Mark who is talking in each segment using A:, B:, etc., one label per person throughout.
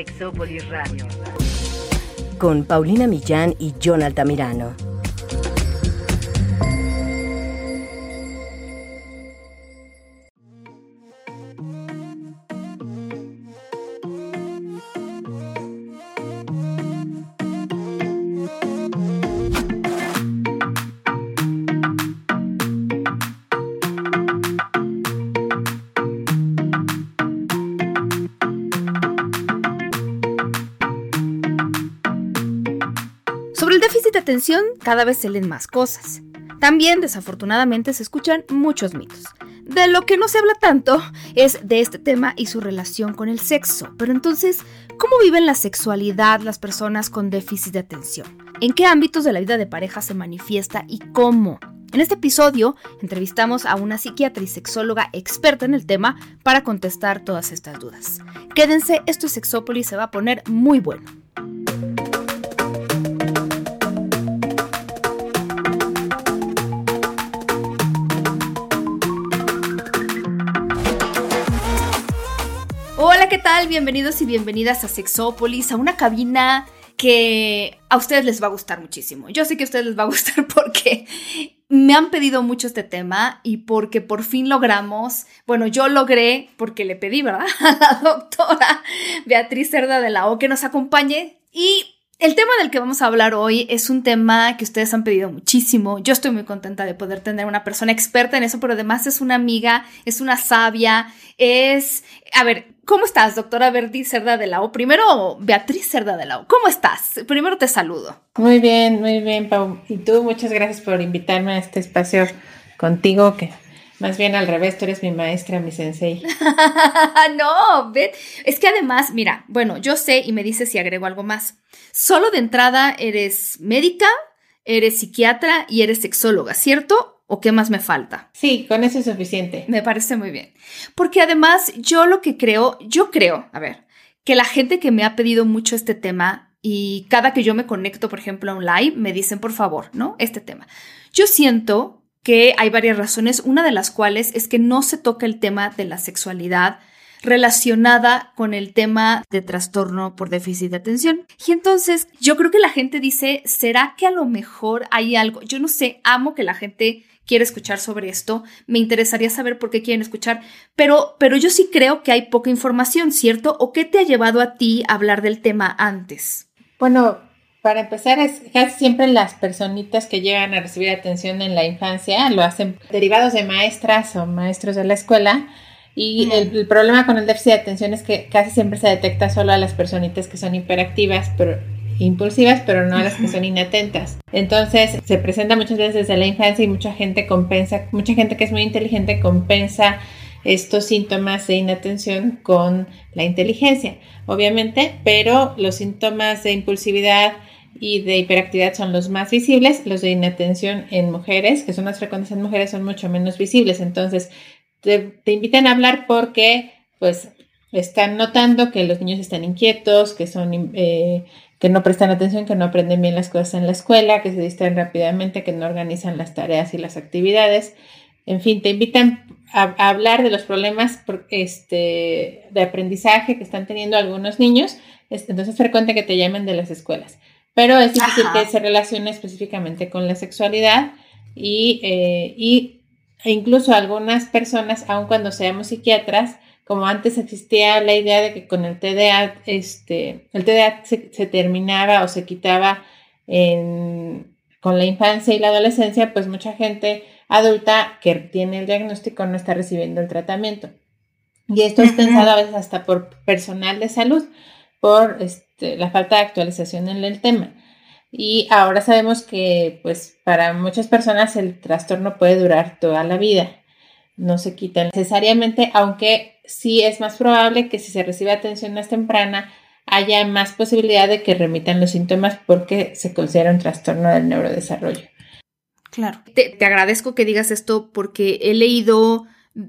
A: Sexópolis Radio.
B: Con Paulina Millán y John Altamirano.
C: Cada vez se leen más cosas. También, desafortunadamente, se escuchan muchos mitos. De lo que no se habla tanto es de este tema y su relación con el sexo. Pero entonces, ¿cómo viven la sexualidad las personas con déficit de atención? ¿En qué ámbitos de la vida de pareja se manifiesta y cómo? En este episodio entrevistamos a una psiquiatra y sexóloga experta en el tema para contestar todas estas dudas. Quédense, esto es Sexópolis, se va a poner muy bueno. ¿Qué tal? Bienvenidos y bienvenidas a Sexópolis, a una cabina que a ustedes les va a gustar muchísimo. Yo sé que a ustedes les va a gustar porque me han pedido mucho este tema y porque por fin logramos, bueno, yo logré, porque le pedí, ¿verdad? A la doctora Beatriz Cerda de la O que nos acompañe y el tema del que vamos a hablar hoy es un tema que ustedes han pedido muchísimo. Yo estoy muy contenta de poder tener una persona experta en eso, pero además es una amiga, es una sabia, es... A ver, ¿cómo estás, doctora Verdi Cerda de la O? Primero, Beatriz Cerda de la O, ¿cómo estás? Primero te saludo.
D: Muy bien, muy bien, Pau. Y tú, muchas gracias por invitarme a este espacio contigo que más bien al revés, tú eres mi maestra, mi sensei.
C: no, ve, es que además, mira, bueno, yo sé y me dices si agrego algo más. Solo de entrada eres médica, eres psiquiatra y eres sexóloga, ¿cierto? ¿O qué más me falta?
D: Sí, con eso es suficiente.
C: Me parece muy bien. Porque además, yo lo que creo, yo creo, a ver, que la gente que me ha pedido mucho este tema y cada que yo me conecto, por ejemplo, a un live, me dicen, por favor, ¿no? Este tema. Yo siento que hay varias razones, una de las cuales es que no se toca el tema de la sexualidad relacionada con el tema de trastorno por déficit de atención. Y entonces yo creo que la gente dice, ¿será que a lo mejor hay algo? Yo no sé, amo que la gente quiere escuchar sobre esto, me interesaría saber por qué quieren escuchar, pero, pero yo sí creo que hay poca información, ¿cierto? ¿O qué te ha llevado a ti a hablar del tema antes?
D: Bueno, para empezar, es casi siempre las personitas que llegan a recibir atención en la infancia lo hacen derivados de maestras o maestros de la escuela. Y el, problema con el déficit de atención es que casi siempre se detecta solo a las personitas que son hiperactivas, pero impulsivas, pero no a las que son inatentas. Entonces, se presenta muchas veces desde la infancia y mucha gente compensa, mucha gente que es muy inteligente compensa estos síntomas de inatención con la inteligencia, obviamente, pero los síntomas de impulsividad y de hiperactividad son los más visibles, los de inatención en mujeres, que son más frecuentes en mujeres, son mucho menos visibles. Entonces, te, invitan a hablar porque, pues, están notando que los niños están inquietos, que son... Eh, que no prestan atención, que no aprenden bien las cosas en la escuela, que se distraen rápidamente, que no organizan las tareas y las actividades. En fin, te invitan a, hablar de los problemas este, de aprendizaje que están teniendo algunos niños. Entonces es frecuente que te llamen de las escuelas. Pero es difícil que se relacione específicamente con la sexualidad y, eh, y e incluso algunas personas, aun cuando seamos psiquiatras, como antes existía la idea de que con el TDA, este, el TDA se, se terminaba o se quitaba en, con la infancia y la adolescencia, pues mucha gente adulta que tiene el diagnóstico no está recibiendo el tratamiento. Y esto es pensado a veces hasta por personal de salud, por este, la falta de actualización en el tema. Y ahora sabemos que pues para muchas personas el trastorno puede durar toda la vida. No se quita necesariamente, aunque sí es más probable que si se recibe atención más temprana haya más posibilidad de que remitan los síntomas porque se considera un trastorno del neurodesarrollo.
C: Claro. Te, agradezco que digas esto porque he leído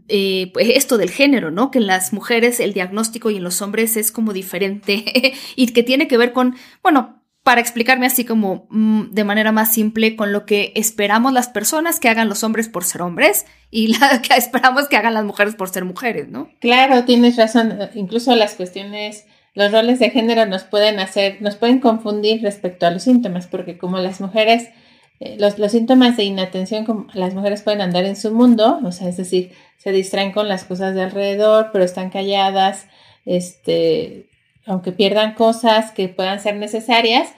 C: eh, pues esto del género, ¿no? Que en las mujeres el diagnóstico y en los hombres es como diferente y que tiene que ver con, bueno, para explicarme así como mm, de manera más simple con lo que esperamos las personas que hagan los hombres por ser hombres y la que esperamos que hagan las mujeres por ser mujeres, ¿no?
D: Claro, tienes razón. Incluso las cuestiones los roles de género nos pueden hacer, nos pueden confundir respecto a los síntomas, porque como las mujeres, eh, los, los, síntomas de inatención, como las mujeres pueden andar en su mundo, o sea, es decir, se distraen con las cosas de alrededor, pero están calladas, este, aunque pierdan cosas que puedan ser necesarias,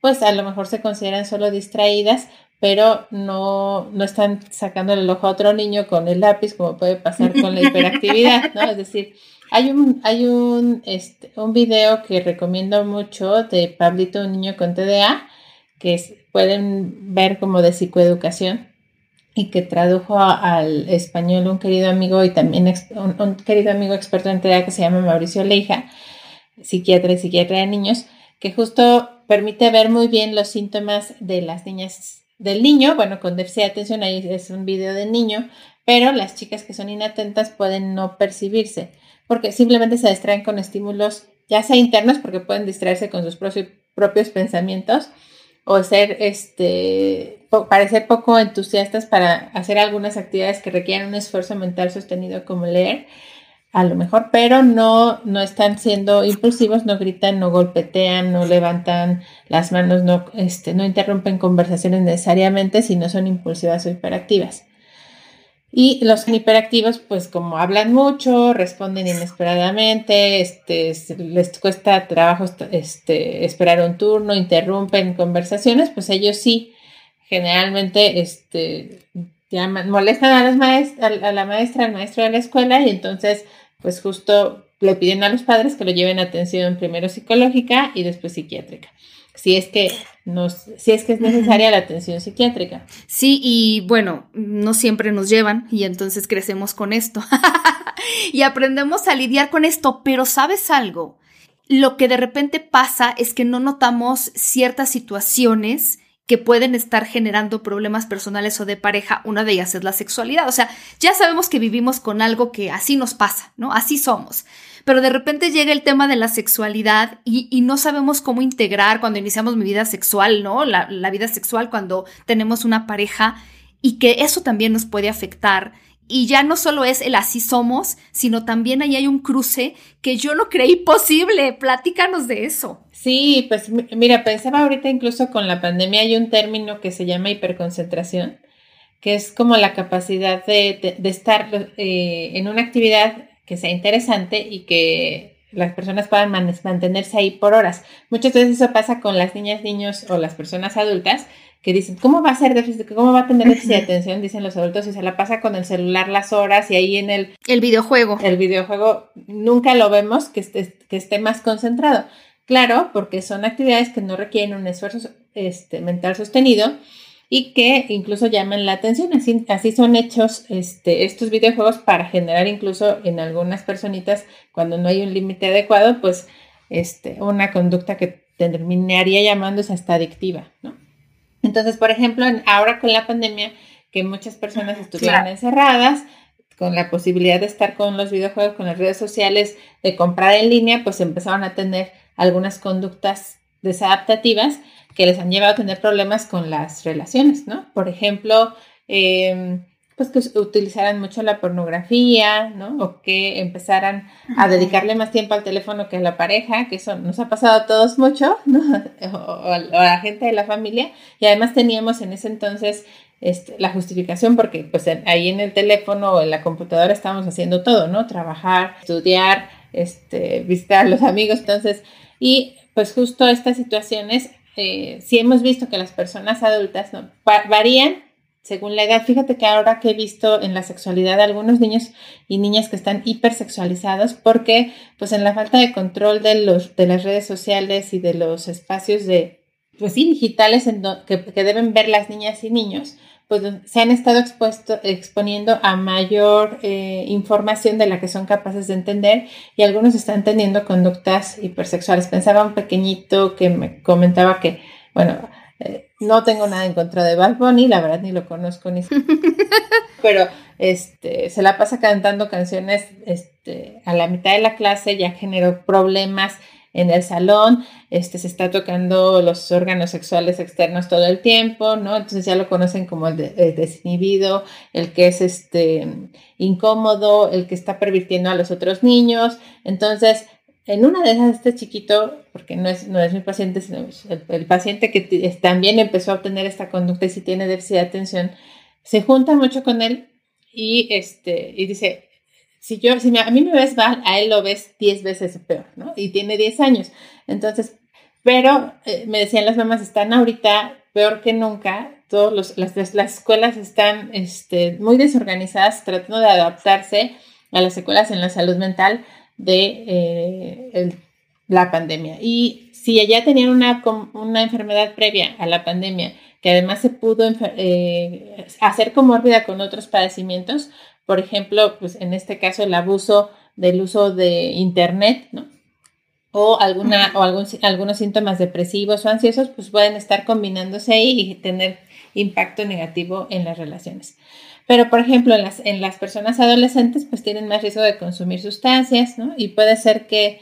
D: pues a lo mejor se consideran solo distraídas, pero no, no están sacando el ojo a otro niño con el lápiz, como puede pasar con la hiperactividad, ¿no? Es decir, hay un, hay un, este, un video que recomiendo mucho de Pablito, un niño con TDA, que pueden ver como de psicoeducación y que tradujo al español un querido amigo y también un, querido amigo experto en TDA que se llama Mauricio Leija, psiquiatra y psiquiatra de niños, que justo permite ver muy bien los síntomas de las niñas, del niño, bueno, con déficit de atención, ahí es un video del niño, pero las chicas que son inatentas pueden no percibirse porque simplemente se distraen con estímulos, ya sea internos, porque pueden distraerse con sus propios pensamientos, o ser, este, parecer poco entusiastas para hacer algunas actividades que requieren un esfuerzo mental sostenido como leer, a lo mejor, pero no, no están siendo impulsivos, no gritan, no golpetean, no levantan las manos, no, este, no interrumpen conversaciones necesariamente si no son impulsivas o hiperactivas. Y los hiperactivos, pues como hablan mucho, responden inesperadamente, este, les cuesta trabajo este, esperar un turno, interrumpen conversaciones, pues ellos sí, generalmente, este, llaman, molestan a, las maestras, a la maestra, al maestro de la escuela y entonces, pues justo le piden a los padres que lo lleven a atención primero psicológica y después psiquiátrica si es que nos, si es que es necesaria la atención psiquiátrica.
C: Sí, y bueno, no siempre nos llevan y entonces crecemos con esto y aprendemos a lidiar con esto, pero ¿sabes algo? Lo que de repente pasa es que no notamos ciertas situaciones que pueden estar generando problemas personales o de pareja, una de ellas es la sexualidad. O sea, ya sabemos que vivimos con algo que así nos pasa, ¿no? Así somos pero de repente llega el tema de la sexualidad y, no sabemos cómo integrar cuando iniciamos mi vida sexual, ¿no? La, la vida sexual cuando tenemos una pareja y que eso también nos puede afectar. Y ya no solo es el así somos, sino también ahí hay un cruce que yo no creí posible. Platícanos de eso.
D: Sí, pues mira, pensaba ahorita incluso con la pandemia hay un término que se llama hiperconcentración, que es como la capacidad de, estar eh, en una actividad que sea interesante y que las personas puedan mantenerse ahí por horas. Muchas veces eso pasa con las niñas, niños o las personas adultas que dicen, ¿cómo va a ser déficit? ¿Cómo va a tener déficit de atención? Dicen los adultos y se la pasa con el celular las horas y ahí en el...
C: El videojuego.
D: El videojuego nunca lo vemos que esté, que esté más concentrado. Claro, porque son actividades que no requieren un esfuerzo este, mental sostenido y que incluso llaman la atención. Así, así son hechos este, estos videojuegos para generar incluso en algunas personitas, cuando no hay un límite adecuado, pues este, una conducta que terminaría llamándose hasta adictiva, ¿no? Entonces, por ejemplo, ahora con la pandemia, que muchas personas estuvieron encerradas, con la posibilidad de estar con los videojuegos, con las redes sociales, de comprar en línea, pues empezaron a tener algunas conductas desadaptativas que les han llevado a tener problemas con las relaciones, ¿no? Por ejemplo, em, pues que utilizaran mucho la pornografía, ¿no? O que empezaran a dedicarle más tiempo al teléfono que a la pareja, que eso nos ha pasado a todos mucho, ¿no? O, a la gente de la familia. Y además teníamos en ese entonces este, la justificación porque pues ahí en el teléfono o en la computadora estábamos haciendo todo, ¿no? Trabajar, estudiar, este, visitar a los amigos, entonces, y pues justo estas situaciones eh, si hemos visto que las personas adultas ¿no? varían según la edad. Fíjate que ahora que he visto en la sexualidad algunos niños y niñas que están hipersexualizados porque pues en la falta de control de, los, de las redes sociales y de los espacios de, pues sí, digitales que, que deben ver las niñas y niños, pues se han estado expuesto, exponiendo a mayor eh, información de la que son capaces de entender y algunos están teniendo conductas hipersexuales. Pensaba un pequeñito que me comentaba que, bueno, eh, no tengo nada en contra de Bad Bunny, la verdad ni lo conozco ni pero este se la pasa cantando canciones este, a la mitad de la clase, ya generó problemas en el salón, este, se está tocando los órganos sexuales externos todo el tiempo, ¿no? Entonces ya lo conocen como el, desinhibido, el que es este, incómodo, el que está pervirtiendo a los otros niños. Entonces, en una de esas, este chiquito, porque no es, no es mi paciente, sino el, paciente que también empezó a obtener esta conducta y si tiene déficit de atención, se junta mucho con él y, este, y dice, si yo, si a mí me ves mal, a él lo ves 10 veces peor, ¿no? Y tiene 10 años. Entonces, pero eh, me decían las mamás, están ahorita peor que nunca, todas las, las, escuelas están este, muy desorganizadas tratando de adaptarse a las secuelas en la salud mental de eh, la pandemia. Y si ya tenían una, una, enfermedad previa a la pandemia, que además se pudo eh, hacer comórbida con otros padecimientos, por ejemplo, pues en este caso el abuso del uso de Internet, ¿no? O, alguna, o algún, algunos síntomas depresivos o ansiosos, pues pueden estar combinándose ahí y tener impacto negativo en las relaciones. Pero, por ejemplo, en las, en las personas adolescentes, pues tienen más riesgo de consumir sustancias, ¿no? Y puede ser que,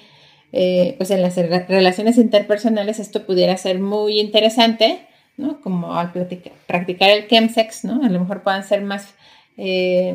D: eh, pues en las relaciones interpersonales esto pudiera ser muy interesante, ¿no? Como al practicar el chemsex, ¿no? A lo mejor puedan ser más, eh,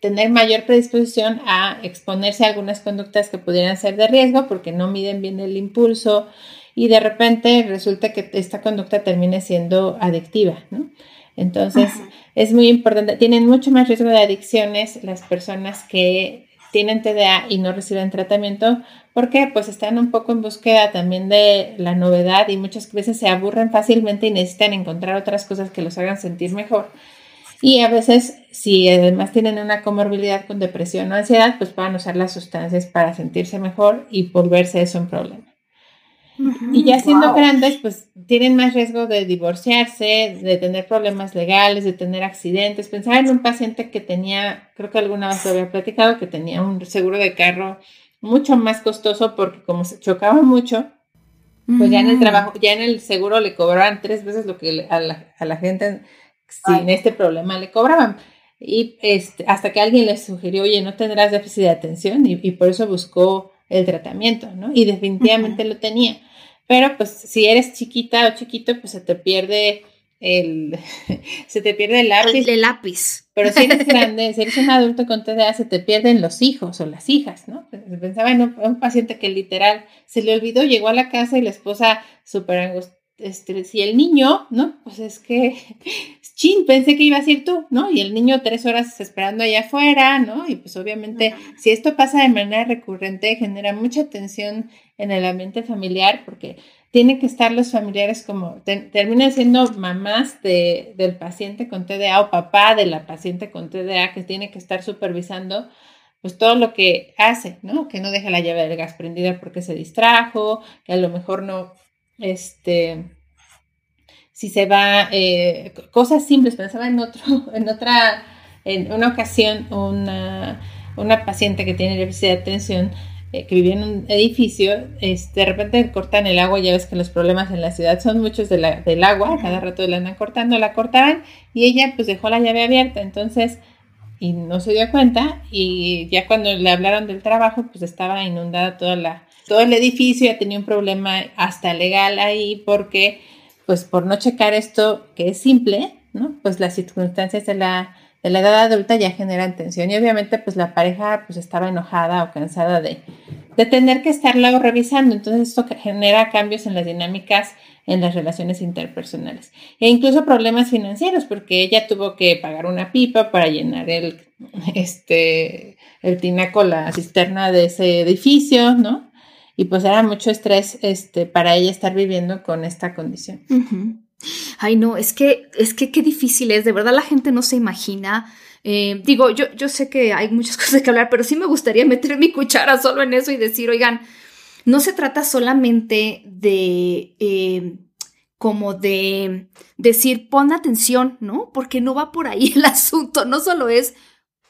D: tener mayor predisposición a exponerse a algunas conductas que pudieran ser de riesgo porque no miden bien el impulso y de repente resulta que esta conducta termine siendo adictiva, ¿no? Entonces, es muy importante, tienen mucho más riesgo de adicciones las personas que tienen TDA y no reciben tratamiento porque pues están un poco en búsqueda también de la novedad y muchas veces se aburren fácilmente y necesitan encontrar otras cosas que los hagan sentir mejor. Y a veces, si además tienen una comorbilidad con depresión o ansiedad, pues puedan usar las sustancias para sentirse mejor y volverse eso un problema. Y ya siendo grandes, pues tienen más riesgo de divorciarse, de tener problemas legales, de tener accidentes. Pensaba en un paciente que tenía, creo que alguna vez lo había platicado, que tenía un seguro de carro mucho más costoso porque como se chocaba mucho, pues ya en el trabajo, ya en el seguro le cobraban tres veces lo que a la, gente sin este problema le cobraban. Y este, hasta que alguien le sugirió, oye, no tendrás déficit de atención y, y por eso buscó el tratamiento, ¿no? Y definitivamente lo tenía. Pero pues si eres chiquita o chiquito, pues se te pierde el, se te pierde el lápiz.
C: El, lápiz.
D: Pero si eres grande, si eres un adulto con TDA, se te pierden los hijos o las hijas, ¿no? Pensaba en un, paciente que literal se le olvidó, llegó a la casa y la esposa súper angustiada este, si el niño, ¿no? Pues es que, chin, pensé que iba a ser tú, ¿no? Y el niño tres horas esperando allá afuera, ¿no? Y pues obviamente, si esto pasa de manera recurrente, genera mucha tensión en el ambiente familiar porque tienen que estar los familiares como, terminan siendo mamás de, del paciente con TDA o papá de la paciente con TDA que tiene que estar supervisando pues todo lo que hace, ¿no? Que no deja la llave del gas prendida porque se distrajo, que a lo mejor no este, si se va, eh, cosas simples, pensaba en otro, en otra, en una ocasión, una, una paciente que tiene déficit de atención, eh, que vivía en un edificio, este, de repente cortan el agua, ya ves que los problemas en la ciudad son muchos de la, del agua, cada rato la andan cortando, la cortaban y ella pues dejó la llave abierta, entonces, y no se dio cuenta y ya cuando le hablaron del trabajo, pues estaba inundada toda la, todo el edificio ya tenía un problema hasta legal ahí porque, pues por no checar esto que es simple, ¿no? Pues las circunstancias de la, de la edad adulta ya generan tensión y obviamente pues la pareja pues estaba enojada o cansada de, de tener que estarla revisando. Entonces esto genera cambios en las dinámicas en las relaciones interpersonales e incluso problemas financieros porque ella tuvo que pagar una pipa para llenar el, este, el tinaco, la cisterna de ese edificio, ¿no? Y pues era mucho estrés este, para ella estar viviendo con esta condición.
C: Ay, no, es que, es que qué difícil es, de verdad la gente no se imagina. Eh, digo, yo, yo sé que hay muchas cosas que hablar, pero sí me gustaría meter mi cuchara solo en eso y decir, oigan, no se trata solamente de... Eh, como de decir, pon atención, ¿no? Porque no va por ahí el asunto, no solo es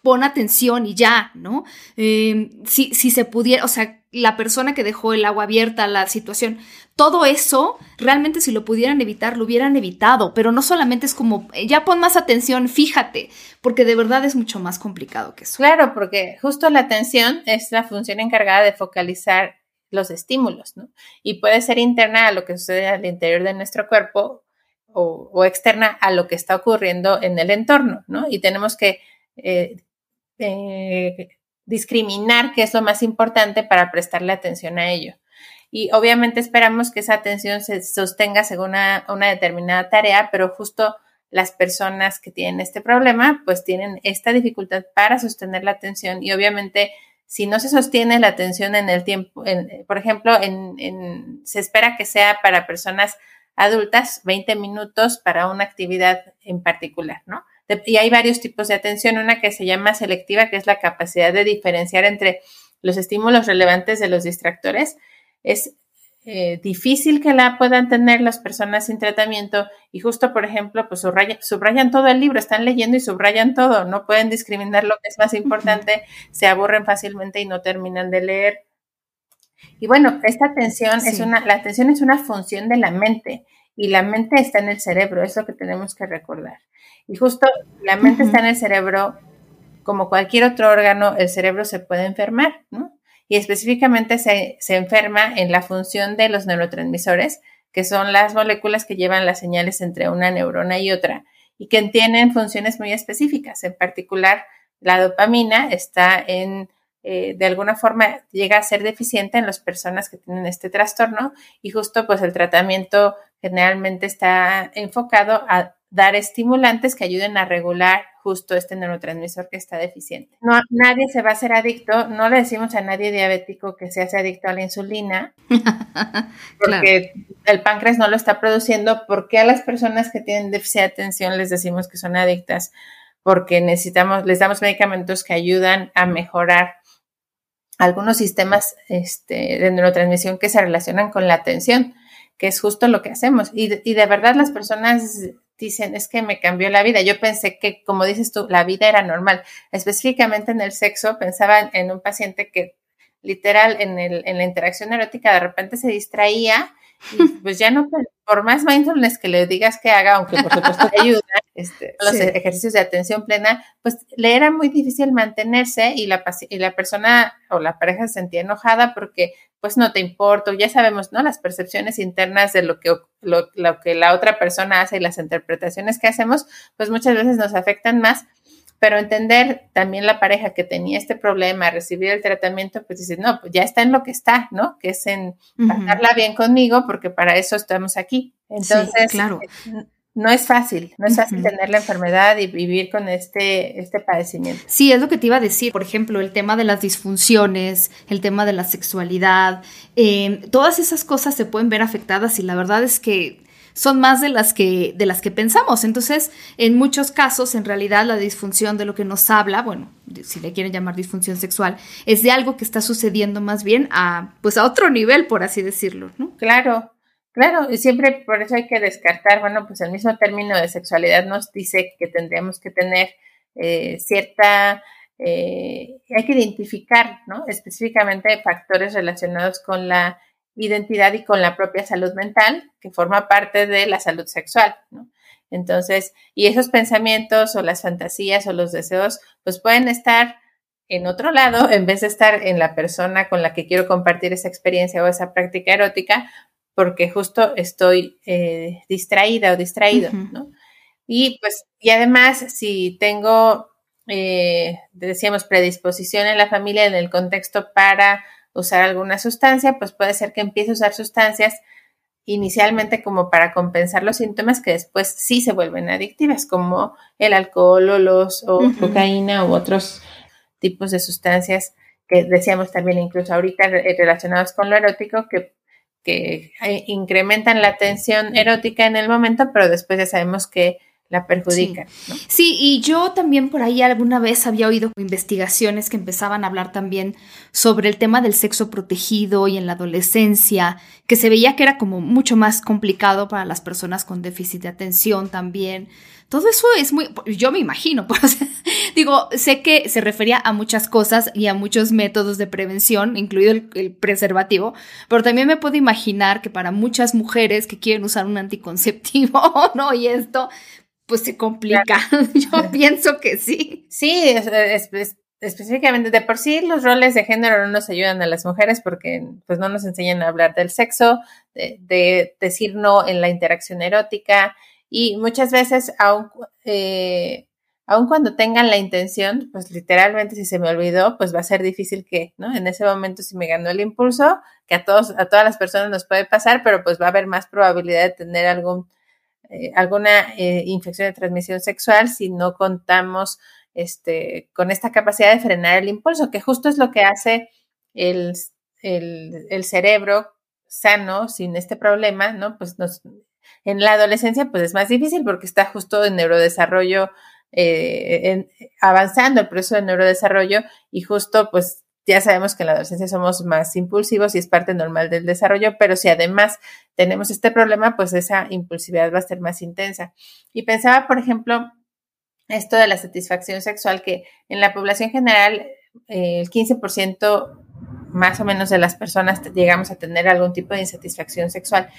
C: pon atención y ya, ¿no? Eh, si, si se pudiera, o sea, la persona que dejó el agua abierta, la situación, todo eso, realmente si lo pudieran evitar, lo hubieran evitado, pero no solamente es como, eh, ya pon más atención, fíjate, porque de verdad es mucho más complicado que eso.
D: Claro, porque justo la atención es la función encargada de focalizar los estímulos, ¿no? Y puede ser interna a lo que sucede al interior de nuestro cuerpo o, externa a lo que está ocurriendo en el entorno, ¿no? Y tenemos que eh, eh, discriminar qué es lo más importante para prestarle atención a ello. Y obviamente esperamos que esa atención se sostenga según una, determinada tarea, pero justo las personas que tienen este problema, pues tienen esta dificultad para sostener la atención y obviamente si no se sostiene la atención en el tiempo, por ejemplo, en, se espera que sea para personas adultas 20 minutos para una actividad en particular, ¿no? Y hay varios tipos de atención, una que se llama selectiva, que es la capacidad de diferenciar entre los estímulos relevantes de los distractores. Es eh, difícil que la puedan tener las personas sin tratamiento y justo, por ejemplo, pues subrayan, todo el libro, están leyendo y subrayan todo, no pueden discriminar lo que es más importante, se aburren fácilmente y no terminan de leer. Y bueno, esta atención es una, la atención es una función de la mente y la mente está en el cerebro, es lo que tenemos que recordar. Y justo la mente está en el cerebro, como cualquier otro órgano, el cerebro se puede enfermar, ¿no? y específicamente se, enferma en la función de los neurotransmisores, que son las moléculas que llevan las señales entre una neurona y otra y que tienen funciones muy específicas. En particular, la dopamina está en, eh, de alguna forma, llega a ser deficiente en las personas que tienen este trastorno y justo pues el tratamiento generalmente está enfocado a dar estimulantes que ayuden a regular justo este neurotransmisor que está deficiente. No, nadie se va a hacer adicto, no le decimos a nadie diabético que se hace adicto a la insulina, porque el páncreas no lo está produciendo. ¿Por qué a las personas que tienen déficit de atención les decimos que son adictas? Porque necesitamos, les damos medicamentos que ayudan a mejorar algunos sistemas este, de neurotransmisión que se relacionan con la atención, que es justo lo que hacemos. Y, y de verdad las personas dicen, es que me cambió la vida. Yo pensé que, como dices tú, la vida era normal. Específicamente en el sexo, pensaba en un paciente que literal en, el, en la interacción erótica de repente se distraía y pues ya no, por más mindfulness que le digas que haga, aunque por supuesto te ayuda, este, los ejercicios de atención plena, pues le era muy difícil mantenerse y la, y la persona o la pareja se sentía enojada porque pues no te importo, ya sabemos, ¿no? Las percepciones internas de lo que, lo, lo que la otra persona hace y las interpretaciones que hacemos, pues muchas veces nos afectan más pero entender también la pareja que tenía este problema, recibir el tratamiento, pues dices, no, pues ya está en lo que está, ¿no? Que es en pasarla bien conmigo, porque para eso estamos aquí. Entonces, claro. Eh, no es fácil, no es fácil tener la enfermedad y vivir con este, este padecimiento.
C: Sí, es lo que te iba a decir. Por ejemplo, el tema de las disfunciones, el tema de la sexualidad, eh, todas esas cosas se pueden ver afectadas y la verdad es que son más de las que, de las que pensamos. Entonces, en muchos casos, en realidad, la disfunción de lo que nos habla, bueno, si le quieren llamar disfunción sexual, es de algo que está sucediendo más bien a, pues a otro nivel, por así decirlo, ¿no?
D: Claro, Claro, y siempre por eso hay que descartar, bueno, pues el mismo término de sexualidad nos dice que tendríamos que tener eh, cierta, eh, hay que identificar, ¿no? Específicamente factores relacionados con la identidad y con la propia salud mental, que forma parte de la salud sexual, ¿no? Entonces, y esos pensamientos o las fantasías o los deseos, pues pueden estar en otro lado, en vez de estar en la persona con la que quiero compartir esa experiencia o esa práctica erótica, porque justo estoy eh, distraída o distraído, ¿no? Y pues, y además, si tengo, eh, decíamos, predisposición en la familia, en el contexto para usar alguna sustancia, pues puede ser que empiece a usar sustancias inicialmente como para compensar los síntomas que después sí se vuelven adictivas, como el alcohol o los o cocaína u otros tipos de sustancias que decíamos también incluso ahorita relacionados con lo erótico que que incrementan la tensión erótica en el momento, pero después ya sabemos que la perjudican.
C: Sí. y yo también por ahí alguna vez había oído investigaciones que empezaban a hablar también sobre el tema del sexo protegido y en la adolescencia, que se veía que era como mucho más complicado para las personas con déficit de atención también. Todo eso es muy, yo me imagino, pues, digo, sé que se refería a muchas cosas y a muchos métodos de prevención, incluido el, preservativo, pero también me puedo imaginar que para muchas mujeres que quieren usar un anticonceptivo, ¿no? Y esto, pues se complica. Yo pienso que sí.
D: Sí, es, específicamente de por sí los roles de género no nos ayudan a las mujeres porque pues no nos enseñan a hablar del sexo, de, de decir no en la interacción erótica y muchas veces, aun, eh, aun cuando tengan la intención, pues literalmente si se me olvidó, pues va a ser difícil que, ¿no? En ese momento si me ganó el impulso, que a todos, a todas las personas nos puede pasar, pero pues va a haber más probabilidad de tener algún, eh, alguna eh, infección de transmisión sexual si no contamos este, con esta capacidad de frenar el impulso, que justo es lo que hace el, el, el cerebro sano sin este problema, ¿no? Pues nos, en la adolescencia pues es más difícil porque está justo en neurodesarrollo eh, avanzando el proceso de neurodesarrollo y justo pues ya sabemos que en la adolescencia somos más impulsivos y es parte normal del desarrollo, pero si además tenemos este problema, pues esa impulsividad va a ser más intensa. Y pensaba, por ejemplo, esto de la satisfacción sexual, que en la población general eh, el 15% más o menos de las personas llegamos a tener algún tipo de insatisfacción sexual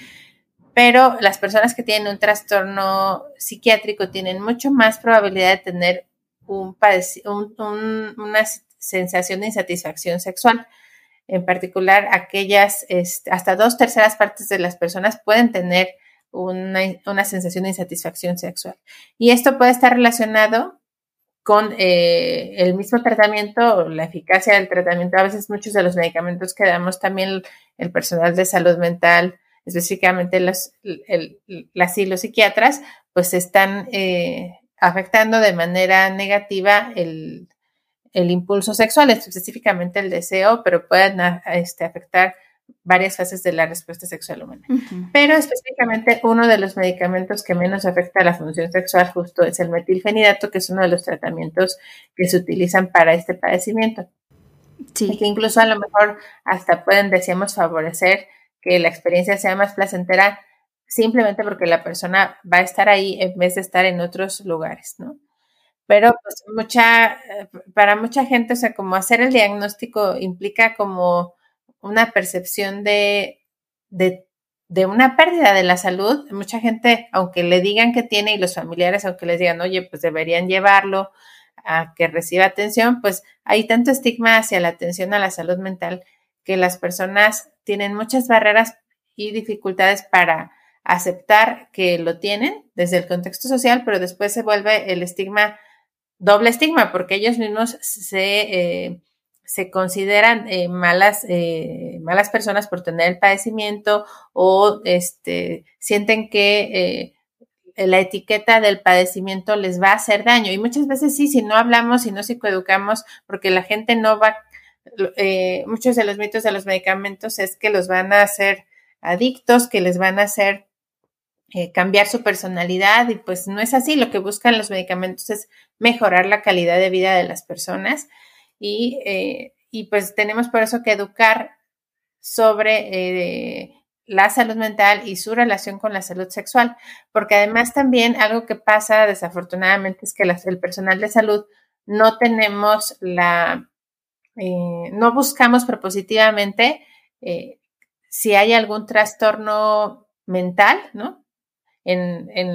D: pero las personas que tienen un trastorno psiquiátrico tienen mucho más probabilidad de tener un, una sensación de insatisfacción sexual. En particular, aquellas, hasta dos terceras partes de las personas pueden tener una, sensación de insatisfacción sexual. Y esto puede estar relacionado con eh, el mismo tratamiento la eficacia del tratamiento. A veces muchos de los medicamentos que damos también el personal de salud mental específicamente los, las y los psiquiatras, pues están eh, afectando de manera negativa el, impulso sexual, específicamente el deseo, pero pueden este, afectar varias fases de la respuesta sexual humana. Pero específicamente uno de los medicamentos que menos afecta a la función sexual justo es el metilfenidato, que es uno de los tratamientos que se utilizan para este padecimiento. Sí. Y que incluso a lo mejor hasta pueden, decíamos, favorecer que la experiencia sea más placentera simplemente porque la persona va a estar ahí en vez de estar en otros lugares, ¿no? Pero pues mucha, para mucha gente, o sea, como hacer el diagnóstico implica como una percepción de, de, de una pérdida de la salud. Mucha gente, aunque le digan que tiene y los familiares, aunque les digan, oye, pues deberían llevarlo a que reciba atención, pues hay tanto estigma hacia la atención a la salud mental que las personas tienen muchas barreras y dificultades para aceptar que lo tienen desde el contexto social, pero después se vuelve el estigma, doble estigma, porque ellos mismos se, eh, se consideran eh, malas, eh, malas personas por tener el padecimiento o este, sienten que la etiqueta del padecimiento les va a hacer daño. Y muchas veces sí, si no hablamos, si no psicoeducamos, porque la gente no va muchos de los mitos de los medicamentos es que los van a hacer adictos, que les van a hacer cambiar su personalidad y pues no es así. Lo que buscan los medicamentos es mejorar la calidad de vida de las personas y, eh, y pues tenemos por eso que educar sobre la salud mental y su relación con la salud sexual, porque además también algo que pasa desafortunadamente es que el personal de salud no tenemos la eh, no buscamos propositivamente eh, si hay algún trastorno mental, ¿no? En, en,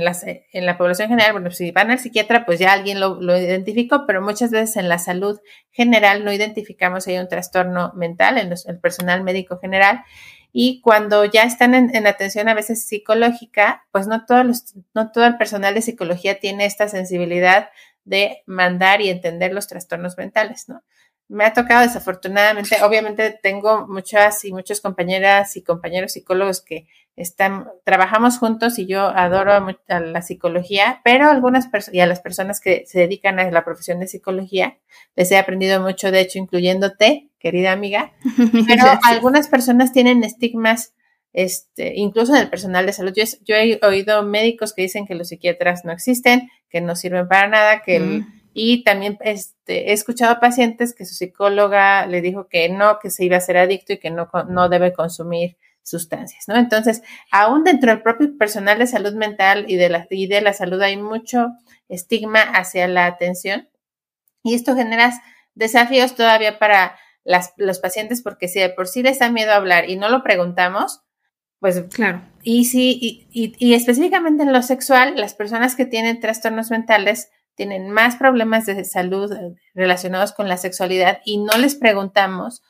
D: en, la población general, bueno, si van al psiquiatra, pues ya alguien lo, lo, identificó, pero muchas veces en la salud general no identificamos si hay un trastorno mental en el personal médico general. Y cuando ya están en, en, atención a veces psicológica, pues no, todos los, no todo el personal de psicología tiene esta sensibilidad de mandar y entender los trastornos mentales, ¿no? Me ha tocado desafortunadamente, obviamente tengo muchas y muchas compañeras y compañeros psicólogos que están, trabajamos juntos y yo adoro a, la psicología, pero algunas personas y a las personas que se dedican a la profesión de psicología, les he aprendido mucho, de hecho, incluyéndote, querida amiga, pero algunas personas tienen estigmas, este, incluso en el personal de salud. Yo, he oído médicos que dicen que los psiquiatras no existen, que no sirven para nada, que el mm. Y también este, he escuchado a pacientes que su psicóloga le dijo que no, que se iba a ser adicto y que no, no debe consumir sustancias, ¿no? Entonces, aún dentro del propio personal de salud mental y de la, y de la salud hay mucho estigma hacia la atención y esto genera desafíos todavía para las, los pacientes porque si de por sí les da miedo hablar y no lo preguntamos, pues claro. Y sí, y, y, y específicamente en lo sexual, las personas que tienen trastornos mentales tienen más problemas de salud eh, relacionados con la sexualidad y no les preguntamos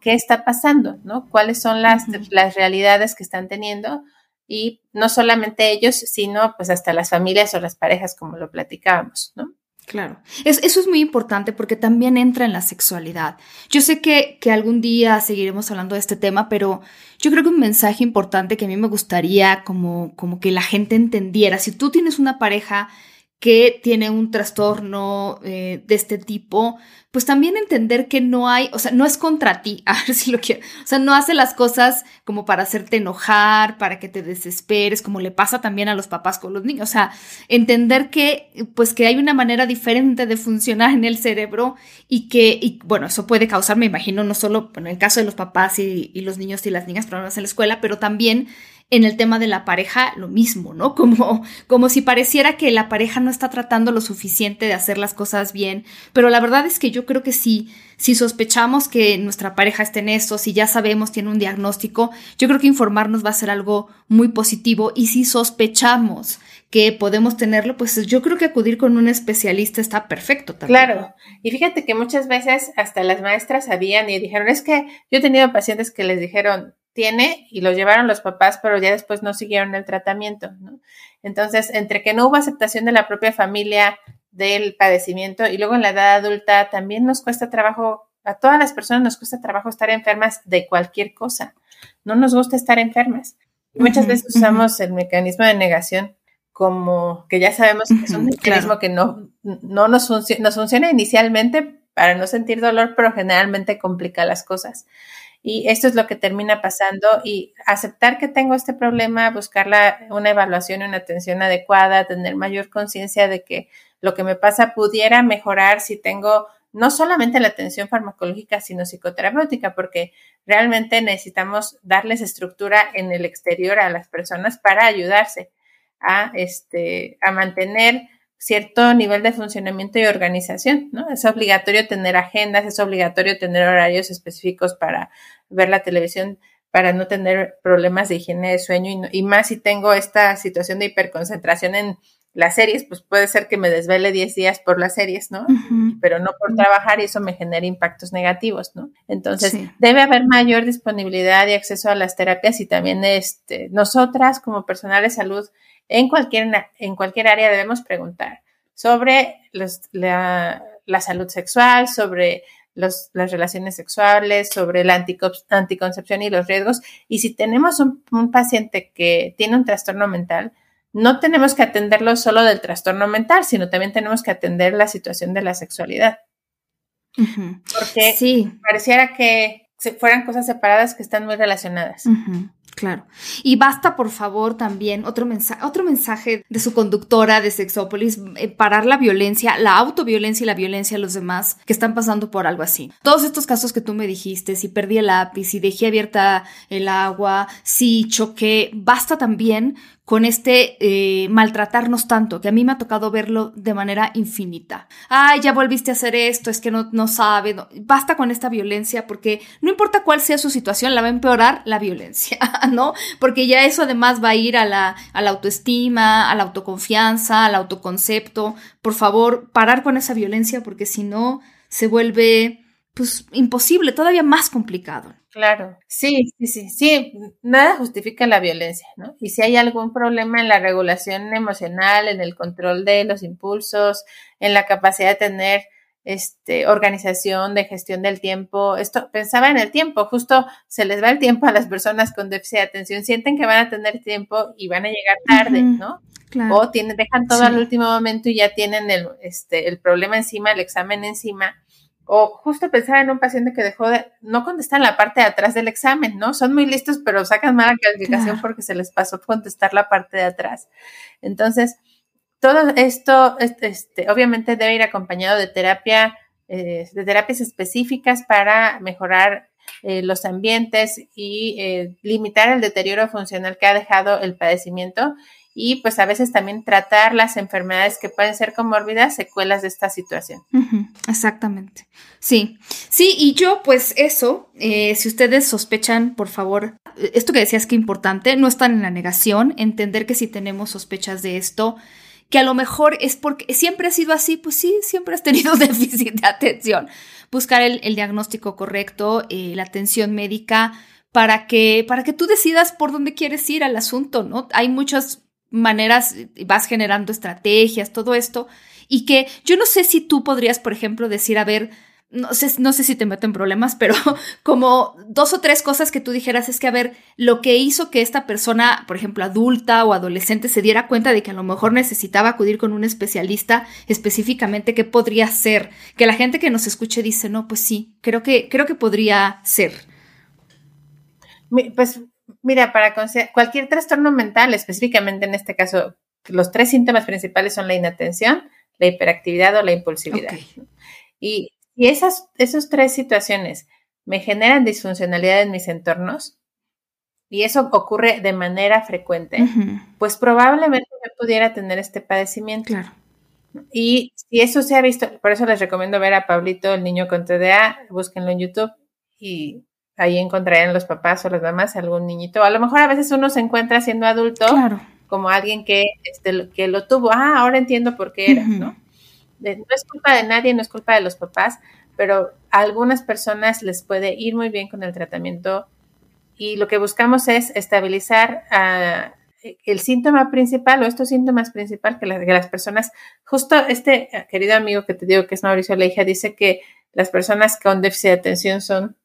D: qué está pasando, ¿no? Cuáles son las, las realidades que están teniendo y no solamente ellos, sino pues hasta las familias o las parejas, como lo platicábamos, ¿no?
C: Claro, eso es muy importante porque también entra en la sexualidad. Yo sé que, que, algún día seguiremos hablando de este tema, pero yo creo que un mensaje importante que a mí me gustaría como, como que la gente entendiera, si tú tienes una pareja que tiene un trastorno eh, de este tipo, pues también entender que no hay, o sea, no es contra ti, a ver si lo quiero, o sea, no hace las cosas como para hacerte enojar, para que te desesperes, como le pasa también a los papás con los niños, o sea, entender que, pues que hay una manera diferente de funcionar en el cerebro y que, y, bueno, eso puede causar, me imagino, no solo en el caso de los papás y, y los niños y las niñas problemas en la escuela, pero también en el tema de la pareja lo mismo, ¿no? Como, como si pareciera que la pareja no está tratando lo suficiente de hacer las cosas bien, pero la verdad es que yo creo que sí, si sospechamos que nuestra pareja está en eso, si ya sabemos, tiene un diagnóstico, yo creo que informarnos va a ser algo muy positivo y si sospechamos que podemos tenerlo, pues yo creo que acudir con un especialista está perfecto
D: también. Claro, y fíjate que muchas veces hasta las maestras sabían y dijeron, es que yo he tenido pacientes que les dijeron, tiene y lo llevaron los papás, pero ya después no siguieron el tratamiento, ¿no? Entonces, entre que no hubo aceptación de la propia familia del padecimiento y luego en la edad adulta también nos cuesta trabajo, a todas las personas nos cuesta trabajo estar enfermas de cualquier cosa. No nos gusta estar enfermas. muchas veces usamos el mecanismo de negación como que ya sabemos que es un mecanismo que no, no nos, nos funciona inicialmente para no sentir dolor, pero generalmente complica las cosas. Y esto es lo que termina pasando y aceptar que tengo este problema, buscar una evaluación y una atención adecuada, tener mayor conciencia de que lo que me pasa pudiera mejorar si tengo no solamente la atención farmacológica, sino psicoterapéutica, porque realmente necesitamos darles estructura en el exterior a las personas para ayudarse a, este, a mantener cierto nivel de funcionamiento y organización, ¿no? Es obligatorio tener agendas, es obligatorio tener horarios específicos para ver la televisión, para no tener problemas de higiene de sueño y, más si tengo esta situación de hiperconcentración en las series, pues puede ser que me desvele 10 días por las series, ¿no? Pero no por trabajar y eso me genera impactos negativos, ¿no? Entonces, debe haber mayor disponibilidad y acceso a las terapias y también este, nosotras como personal de salud en cualquier, en cualquier área debemos preguntar sobre la, salud sexual, sobre las relaciones sexuales, sobre la anticoncepción y los riesgos. Y si tenemos un, paciente que tiene un trastorno mental, no tenemos que atenderlo solo del trastorno mental, sino también tenemos que atender la situación de la sexualidad. Porque sí. pareciera que fueran cosas separadas que están muy relacionadas.
C: Claro. Y basta, por favor, también otro, mensaje, otro mensaje de su conductora de Sexópolis, eh, parar la violencia, la autoviolencia y la violencia a los demás que están pasando por algo así. Todos estos casos que tú me dijiste, si perdí el lápiz, si dejé abierta el agua, si choqué, basta también con este eh, maltratarnos tanto, que a mí me ha tocado verlo de manera infinita. Ay, ya volviste a hacer esto, es que no, no sabe, basta con esta violencia porque no importa cuál sea su situación, la va a empeorar la violencia, ¿no? Porque ya eso además va a ir a la, a la autoestima, a la autoconfianza, al autoconcepto. Por favor, parar con esa violencia porque si no, se vuelve pues imposible, todavía más complicado.
D: Claro, sí, sí, sí, sí, nada justifica la violencia, ¿no? Y si hay algún problema en la regulación emocional, en el control de los impulsos, en la capacidad de tener este, organización, de gestión del tiempo, esto pensaba en el tiempo, justo se les va el tiempo a las personas con déficit de atención, sienten que van a tener tiempo y van a llegar tarde, ¿no? O tienen, dejan todo al último momento y ya tienen el, este, el problema encima, el examen encima o justo pensaba en un paciente que dejó de, no contestar la parte de atrás del examen, ¿no? Son muy listos, pero sacan mala calificación porque se les pasó contestar la parte de atrás. Entonces, todo esto, este, obviamente debe ir acompañado de terapia, eh, de terapias específicas para mejorar eh, los ambientes y eh, limitar el deterioro funcional que ha dejado el padecimiento y pues a veces también tratar las enfermedades que pueden ser comórbidas, secuelas de esta situación.
C: exactamente. Sí, sí, y yo pues eso, eh, si ustedes sospechan, por favor, esto que decías que importante, no están en la negación, entender que si tenemos sospechas de esto, que a lo mejor es porque siempre ha sido así, pues sí, siempre has tenido déficit de atención. Buscar el, diagnóstico correcto, eh, la atención médica, para que, para que tú decidas por dónde quieres ir al asunto, ¿no? Hay muchas maneras, vas generando estrategias, todo esto. y que yo no sé si tú podrías, por ejemplo, decir, a ver, no sé, no sé si te meto en problemas, pero como dos o tres cosas que tú dijeras es que, a ver, lo que hizo que esta persona, por ejemplo, adulta o adolescente, se diera cuenta de que a lo mejor necesitaba acudir con un especialista específicamente, ¿qué podría ser? Que la gente que nos escuche dice, no, pues sí, creo que, creo que podría ser.
D: Pues mira, para cualquier trastorno mental, específicamente en este caso, los tres síntomas principales son la inatención, la hiperactividad o la impulsividad. Y y esas, esas tres situaciones me generan disfuncionalidad en mis entornos, y eso ocurre de manera frecuente, pues probablemente yo pudiera tener este padecimiento. Y si eso se ha visto, por eso les recomiendo ver a Pablito, el niño con TDA, búsquenlo en YouTube y ahí encontrarán los papás o las mamás algún niñito. A lo mejor a veces uno se encuentra siendo adulto como alguien que, este, que lo tuvo. Ah, ahora entiendo por qué era, ¿no? no es culpa de nadie, no es culpa de los papás, pero a algunas personas les puede ir muy bien con el tratamiento y lo que buscamos es estabilizar ah, el síntoma principal o estos síntomas principales que, las personas, justo este querido amigo que te digo que es Mauricio Leija, dice que las personas con déficit de atención son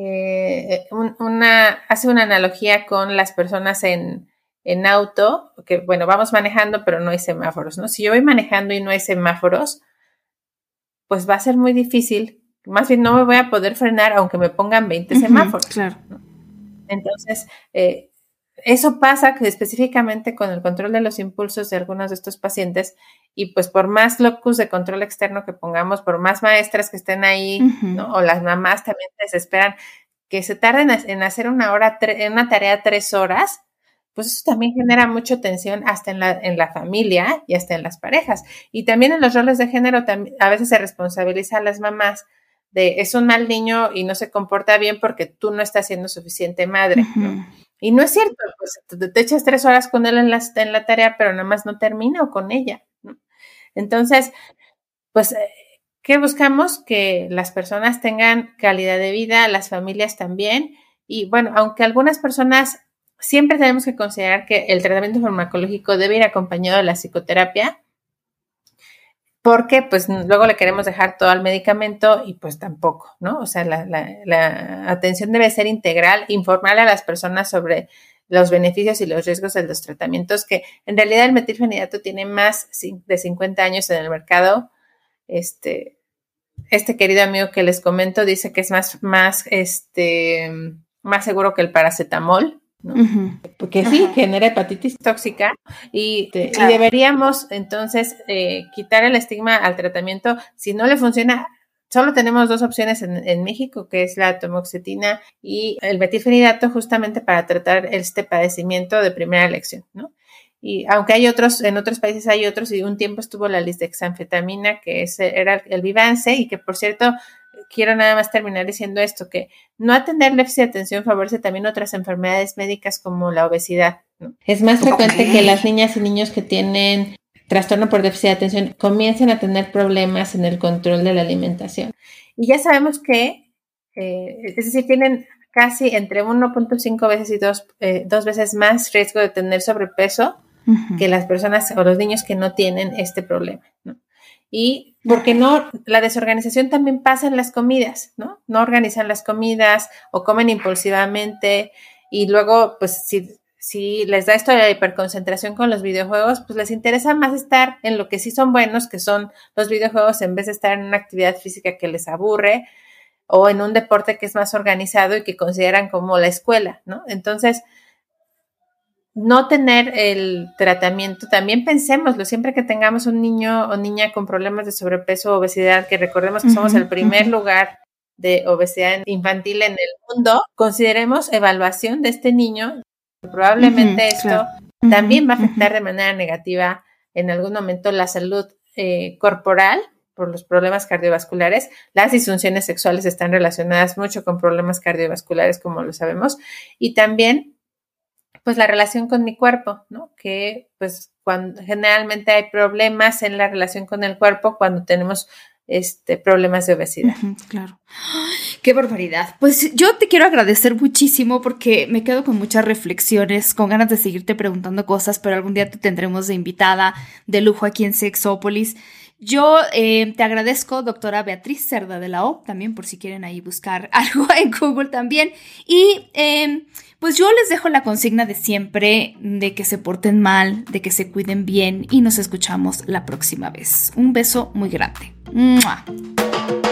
D: eh, una, hace una analogía con las personas en, en auto, que bueno, vamos manejando, pero no hay semáforos, ¿no? Si yo voy manejando y no hay semáforos, pues va a ser muy difícil. Más bien no me voy a poder frenar aunque me pongan 20 semáforos. Claro. Entonces, eh, eso pasa específicamente con el control de los impulsos de algunos de estos pacientes y pues por más locus de control externo que pongamos, por más maestras que estén ahí, ¿no? o las mamás también desesperan que se tarden en hacer una hora, una tarea tres horas, pues eso también genera mucha tensión hasta en la, en la familia y hasta en las parejas. Y también en los roles de género, a veces se responsabiliza a las mamás de es un mal niño y no se comporta bien porque tú no estás siendo suficiente madre. Y no es cierto, pues te, echas tres horas con él en la, en la tarea, pero nada más no termina o con ella. Entonces, pues, eh, ¿qué buscamos? Que las personas tengan calidad de vida, las familias también. Y bueno, aunque algunas personas siempre tenemos que considerar que el tratamiento farmacológico debe ir acompañado de la psicoterapia, porque pues luego le queremos dejar todo al medicamento y pues tampoco, ¿no? O sea, la, atención debe ser integral, informar a las personas sobre los beneficios y los riesgos de los tratamientos, que en realidad el metilfenidato tiene más de 50 años en el mercado. Este, este querido amigo que les comento dice que es más, más, este, más seguro que el paracetamol, porque sí, genera hepatitis tóxica y, deberíamos entonces eh, quitar el estigma al tratamiento. Si no le funciona, solo tenemos dos opciones en, México, que es la tomoxetina y el metilfenidato, justamente para tratar este padecimiento de primera elección, ¿no? Y aunque hay otros, en otros países hay otros, y un tiempo estuvo la lisdexanfetamina, que es, era el Vivance, y que por cierto quiero nada más terminar diciendo esto, que no atender déficit de atención favorece también otras enfermedades médicas como la obesidad. Es más frecuente que las niñas y niños que tienen trastorno por déficit de atención comiencen a tener problemas en el control de la alimentación. Y ya sabemos que, eh, es decir, tienen casi entre 1.5 veces y dos, eh, dos veces más riesgo de tener sobrepeso que las personas o los niños que no tienen este problema. ¿no? Y porque no, la desorganización también pasa en las comidas, ¿no? No organizan las comidas o comen impulsivamente y luego, pues, si, si les da esto de la hiperconcentración con los videojuegos, pues les interesa más estar en lo que sí son buenos, que son los videojuegos, en vez de estar en una actividad física que les aburre o en un deporte que es más organizado y que consideran como la escuela, ¿no? Entonces, no tener el tratamiento, también pensémoslo, siempre que tengamos un niño o niña con problemas de sobrepeso o obesidad, que recordemos que somos el primer lugar de obesidad infantil en el mundo, consideremos evaluación de este niño. Probablemente esto también va a afectar de manera negativa en algún momento la salud eh, corporal por los problemas cardiovasculares. Las disfunciones sexuales están relacionadas mucho con problemas cardiovasculares, como lo sabemos, y también pues la relación con mi cuerpo, ¿no? Que pues cuando generalmente hay problemas en la relación con el cuerpo cuando tenemos este, problemas de obesidad.
C: claro. Qué barbaridad. Pues yo te quiero agradecer muchísimo porque me quedo con muchas reflexiones, con ganas de seguirte preguntando cosas, pero algún día te tendremos de invitada de lujo aquí en Sexópolis. Yo eh, te agradezco, doctora Beatriz Cerda de la O, también por si quieren ahí buscar algo en Google también. Y em, pues yo les dejo la consigna de siempre, de que se porten mal, de que se cuiden bien y nos escuchamos la próxima vez. Un beso muy grande. 嗯。